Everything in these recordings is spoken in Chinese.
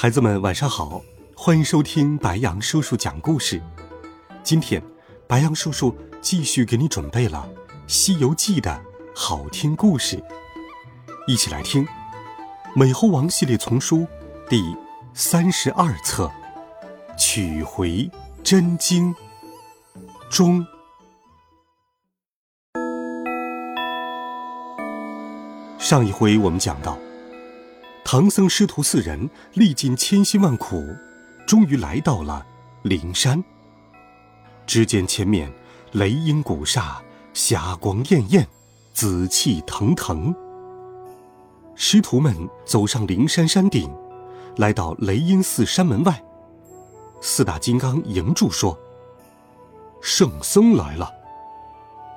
孩子们晚上好，欢迎收听白杨叔叔讲故事。今天，白杨叔叔继续给你准备了《西游记》的好听故事，一起来听《美猴王》系列丛书第三十二册《取回真经》中。上一回我们讲到。唐僧师徒四人历尽千辛万苦，终于来到了灵山。只见前面雷音鼓刹，霞光艳艳，紫气腾腾。师徒们走上灵山山顶，来到雷音寺山门外，四大金刚迎住说：“圣僧来了。”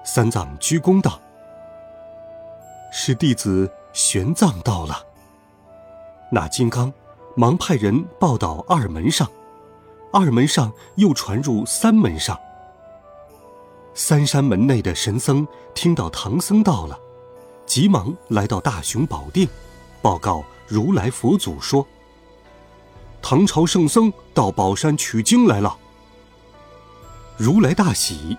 三藏鞠躬道：“是弟子玄奘到了。”那金刚忙派人报到二门上，二门上又传入三门上。三山门内的神僧听到唐僧到了，急忙来到大雄宝殿，报告如来佛祖说：“唐朝圣僧到宝山取经来了。”如来大喜，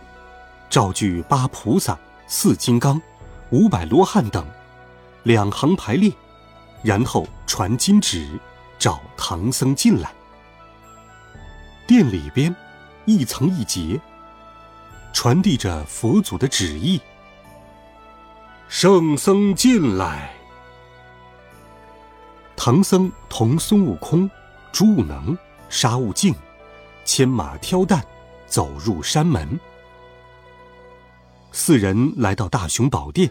召聚八菩萨、四金刚、五百罗汉等，两行排列。然后传金旨，找唐僧进来。殿里边，一层一节，传递着佛祖的旨意。圣僧进来。唐僧同孙悟空、朱悟能、沙悟净，牵马挑担，走入山门。四人来到大雄宝殿，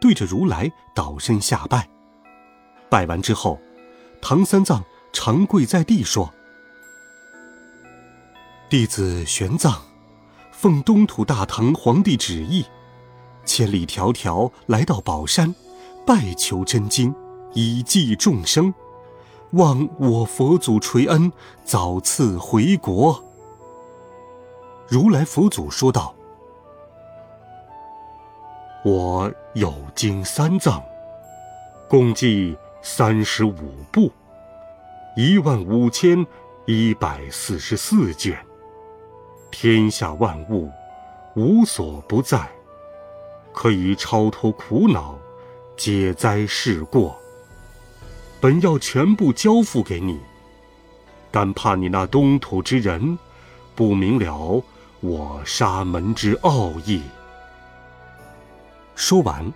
对着如来倒身下拜。拜完之后，唐三藏长跪在地说：“弟子玄奘，奉东土大唐皇帝旨意，千里迢迢来到宝山，拜求真经，以济众生，望我佛祖垂恩，早赐回国。”如来佛祖说道：“我有经三藏，共计。”三十五部，一万五千一百四十四卷。天下万物无所不在，可以超脱苦恼，解灾释过。本要全部交付给你，但怕你那东土之人不明了我沙门之奥义。说完，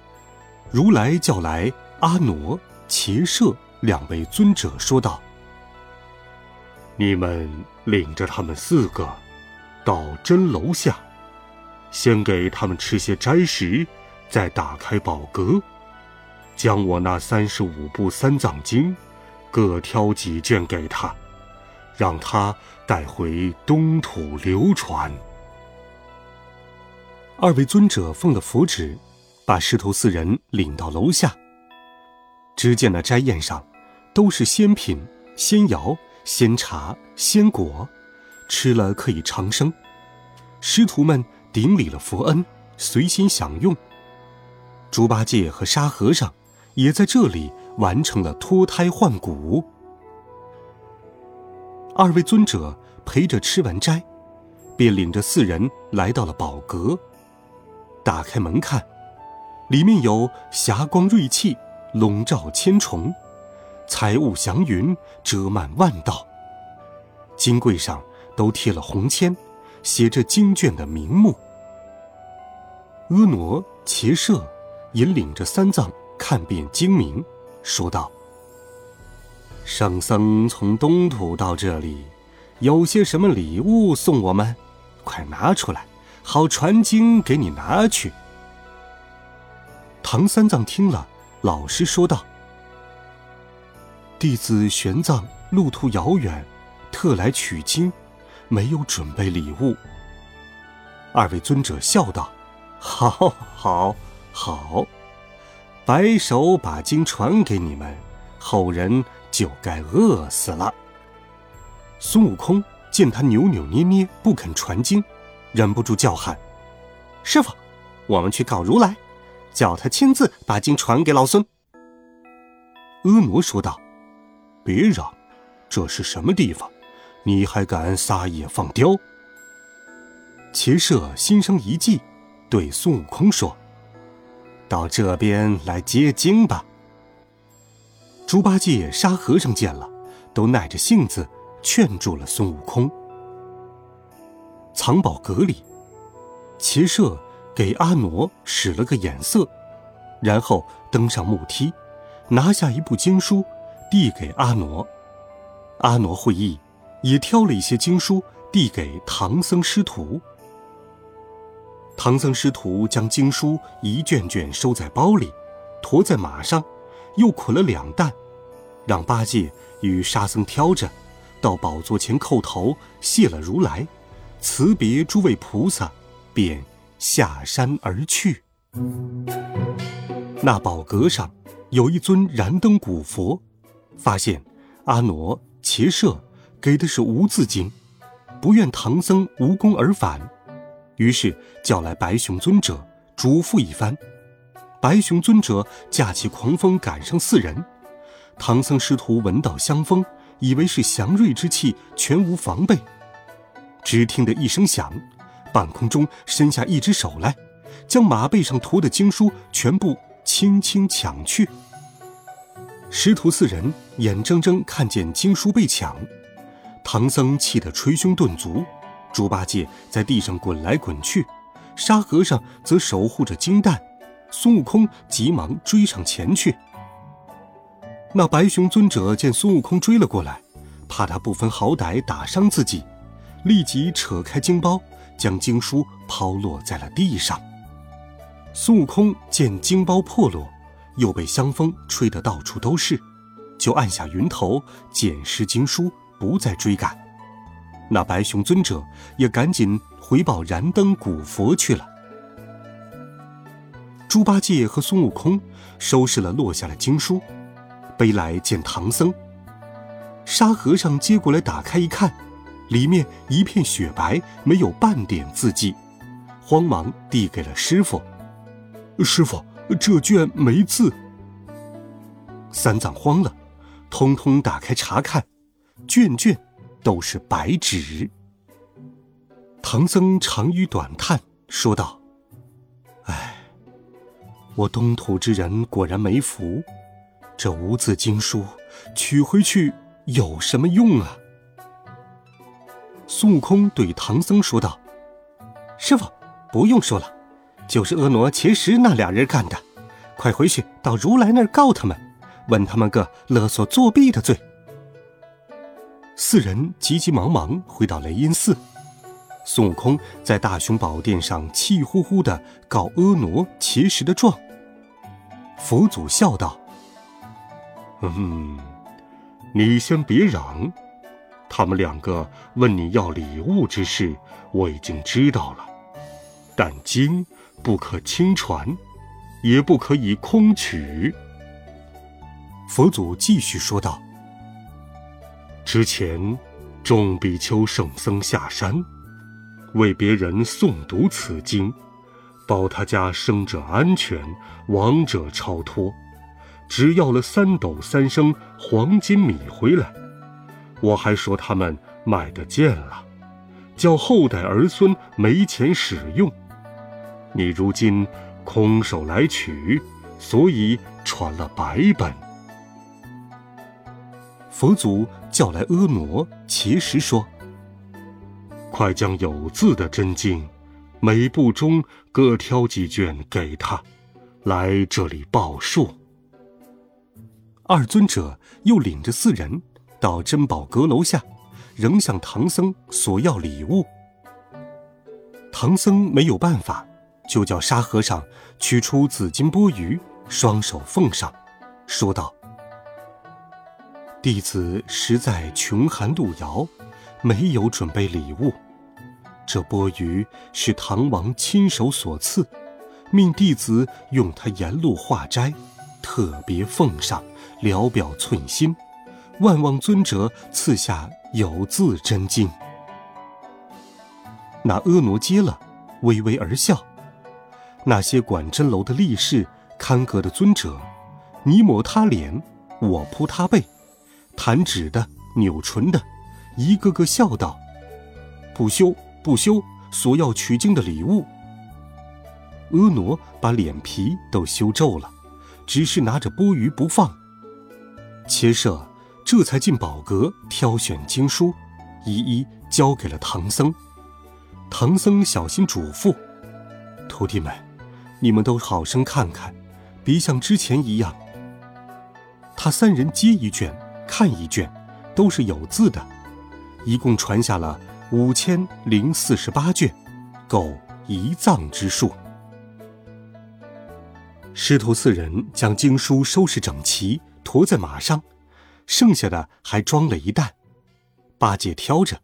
如来叫来阿傩。伽舍两位尊者说道：“你们领着他们四个，到真楼下，先给他们吃些斋食，再打开宝阁，将我那三十五部三藏经，各挑几卷给他，让他带回东土流传。”二位尊者奉了佛旨，把师徒四人领到楼下。只见那斋宴上，都是仙品、仙肴、仙茶、仙果，吃了可以长生。师徒们顶礼了佛恩，随心享用。猪八戒和沙和尚也在这里完成了脱胎换骨。二位尊者陪着吃完斋，便领着四人来到了宝阁。打开门看，里面有霞光瑞气。笼罩千重，彩雾祥云遮满万道。金柜上都贴了红签，写着经卷的名目。婀娜伽舍引领着三藏看遍经名，说道：“圣僧从东土到这里，有些什么礼物送我们？快拿出来，好传经给你拿去。”唐三藏听了。老师说道：“弟子玄奘路途遥远，特来取经，没有准备礼物。”二位尊者笑道：“好，好，好，摆手把经传给你们，后人就该饿死了。”孙悟空见他扭扭捏捏不肯传经，忍不住叫喊：“师傅，我们去告如来，叫他亲自把经传给老孙。”婀娜说道：“别嚷，这是什么地方？你还敢撒野放刁？”骑射心生一计，对孙悟空说：“到这边来接经吧。”猪八戒、沙和尚见了，都耐着性子劝住了孙悟空。藏宝阁里，骑射给阿傩使了个眼色，然后登上木梯。拿下一部经书，递给阿傩。阿傩会意，也挑了一些经书递给唐僧师徒。唐僧师徒将经书一卷卷收在包里，驮在马上，又捆了两担，让八戒与沙僧挑着，到宝座前叩头谢了如来，辞别诸位菩萨，便下山而去。那宝阁上。有一尊燃灯古佛，发现阿傩、伽舍给的是无字经，不愿唐僧无功而返，于是叫来白熊尊者嘱咐一番。白熊尊者驾起狂风赶上四人，唐僧师徒闻到香风，以为是祥瑞之气，全无防备。只听得一声响，半空中伸下一只手来，将马背上驮的经书全部。轻轻抢去。师徒四人眼睁睁看见经书被抢，唐僧气得捶胸顿足，猪八戒在地上滚来滚去，沙和尚则守护着金蛋，孙悟空急忙追上前去。那白熊尊者见孙悟空追了过来，怕他不分好歹打伤自己，立即扯开经包，将经书抛落在了地上。孙悟空见经包破落，又被香风吹得到处都是，就按下云头捡拾经书，不再追赶。那白熊尊者也赶紧回报燃灯古佛去了。猪八戒和孙悟空收拾了落下的经书，背来见唐僧。沙和尚接过来打开一看，里面一片雪白，没有半点字迹，慌忙递给了师傅。师傅，这卷没字。三藏慌了，通通打开查看，卷卷都是白纸。唐僧长吁短叹，说道：“唉，我东土之人果然没福，这无字经书取回去有什么用啊？”孙悟空对唐僧说道：“师傅，不用说了。”就是婀娜、伽石那俩人干的，快回去到如来那儿告他们，问他们个勒索作弊的罪。四人急急忙忙回到雷音寺，孙悟空在大雄宝殿上气呼呼的告婀娜、伽石的状。佛祖笑道：“嗯，你先别嚷，他们两个问你要礼物之事，我已经知道了，但经。”不可轻传，也不可以空取。佛祖继续说道：“之前，众比丘圣僧下山，为别人诵读此经，保他家生者安全，亡者超脱，只要了三斗三升黄金米回来。我还说他们买的贱了，叫后代儿孙没钱使用。”你如今空手来取，所以传了白本。佛祖叫来婀娜、其实说：“快将有字的真经，每部中各挑几卷给他，来这里报数。”二尊者又领着四人到珍宝阁楼下，仍向唐僧索要礼物。唐僧没有办法。就叫沙和尚取出紫金钵盂，双手奉上，说道：“弟子实在穷寒路遥，没有准备礼物。这钵盂是唐王亲手所赐，命弟子用它沿路化斋，特别奉上，聊表寸心，万望尊者赐下有字真经。那婀娜接了，微微而笑。那些管真楼的力士、看阁的尊者，你抹他脸，我扑他背，弹指的、扭唇的，一个个笑道：“不修，不修，索要取经的礼物。”婀娜把脸皮都羞皱了，只是拿着钵盂不放。切舍这才进宝阁挑选经书，一一交给了唐僧。唐僧小心嘱咐：“徒弟们。”你们都好生看看，别像之前一样。他三人接一卷，看一卷，都是有字的，一共传下了五千零四十八卷，够一藏之数。师徒四人将经书收拾整齐，驮在马上，剩下的还装了一担，八戒挑着，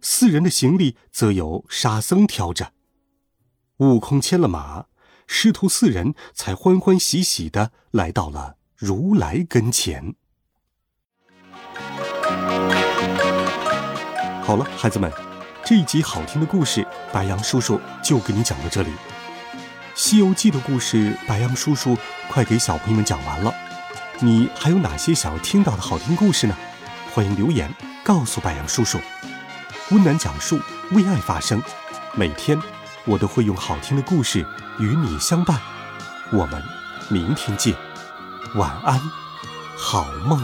四人的行李则由沙僧挑着，悟空牵了马。师徒四人才欢欢喜喜的来到了如来跟前。好了，孩子们，这一集好听的故事，白杨叔叔就给你讲到这里。《西游记》的故事，白杨叔叔快给小朋友们讲完了。你还有哪些想要听到的好听故事呢？欢迎留言告诉白杨叔叔。温暖讲述，为爱发声，每天。我都会用好听的故事与你相伴，我们明天见，晚安，好梦。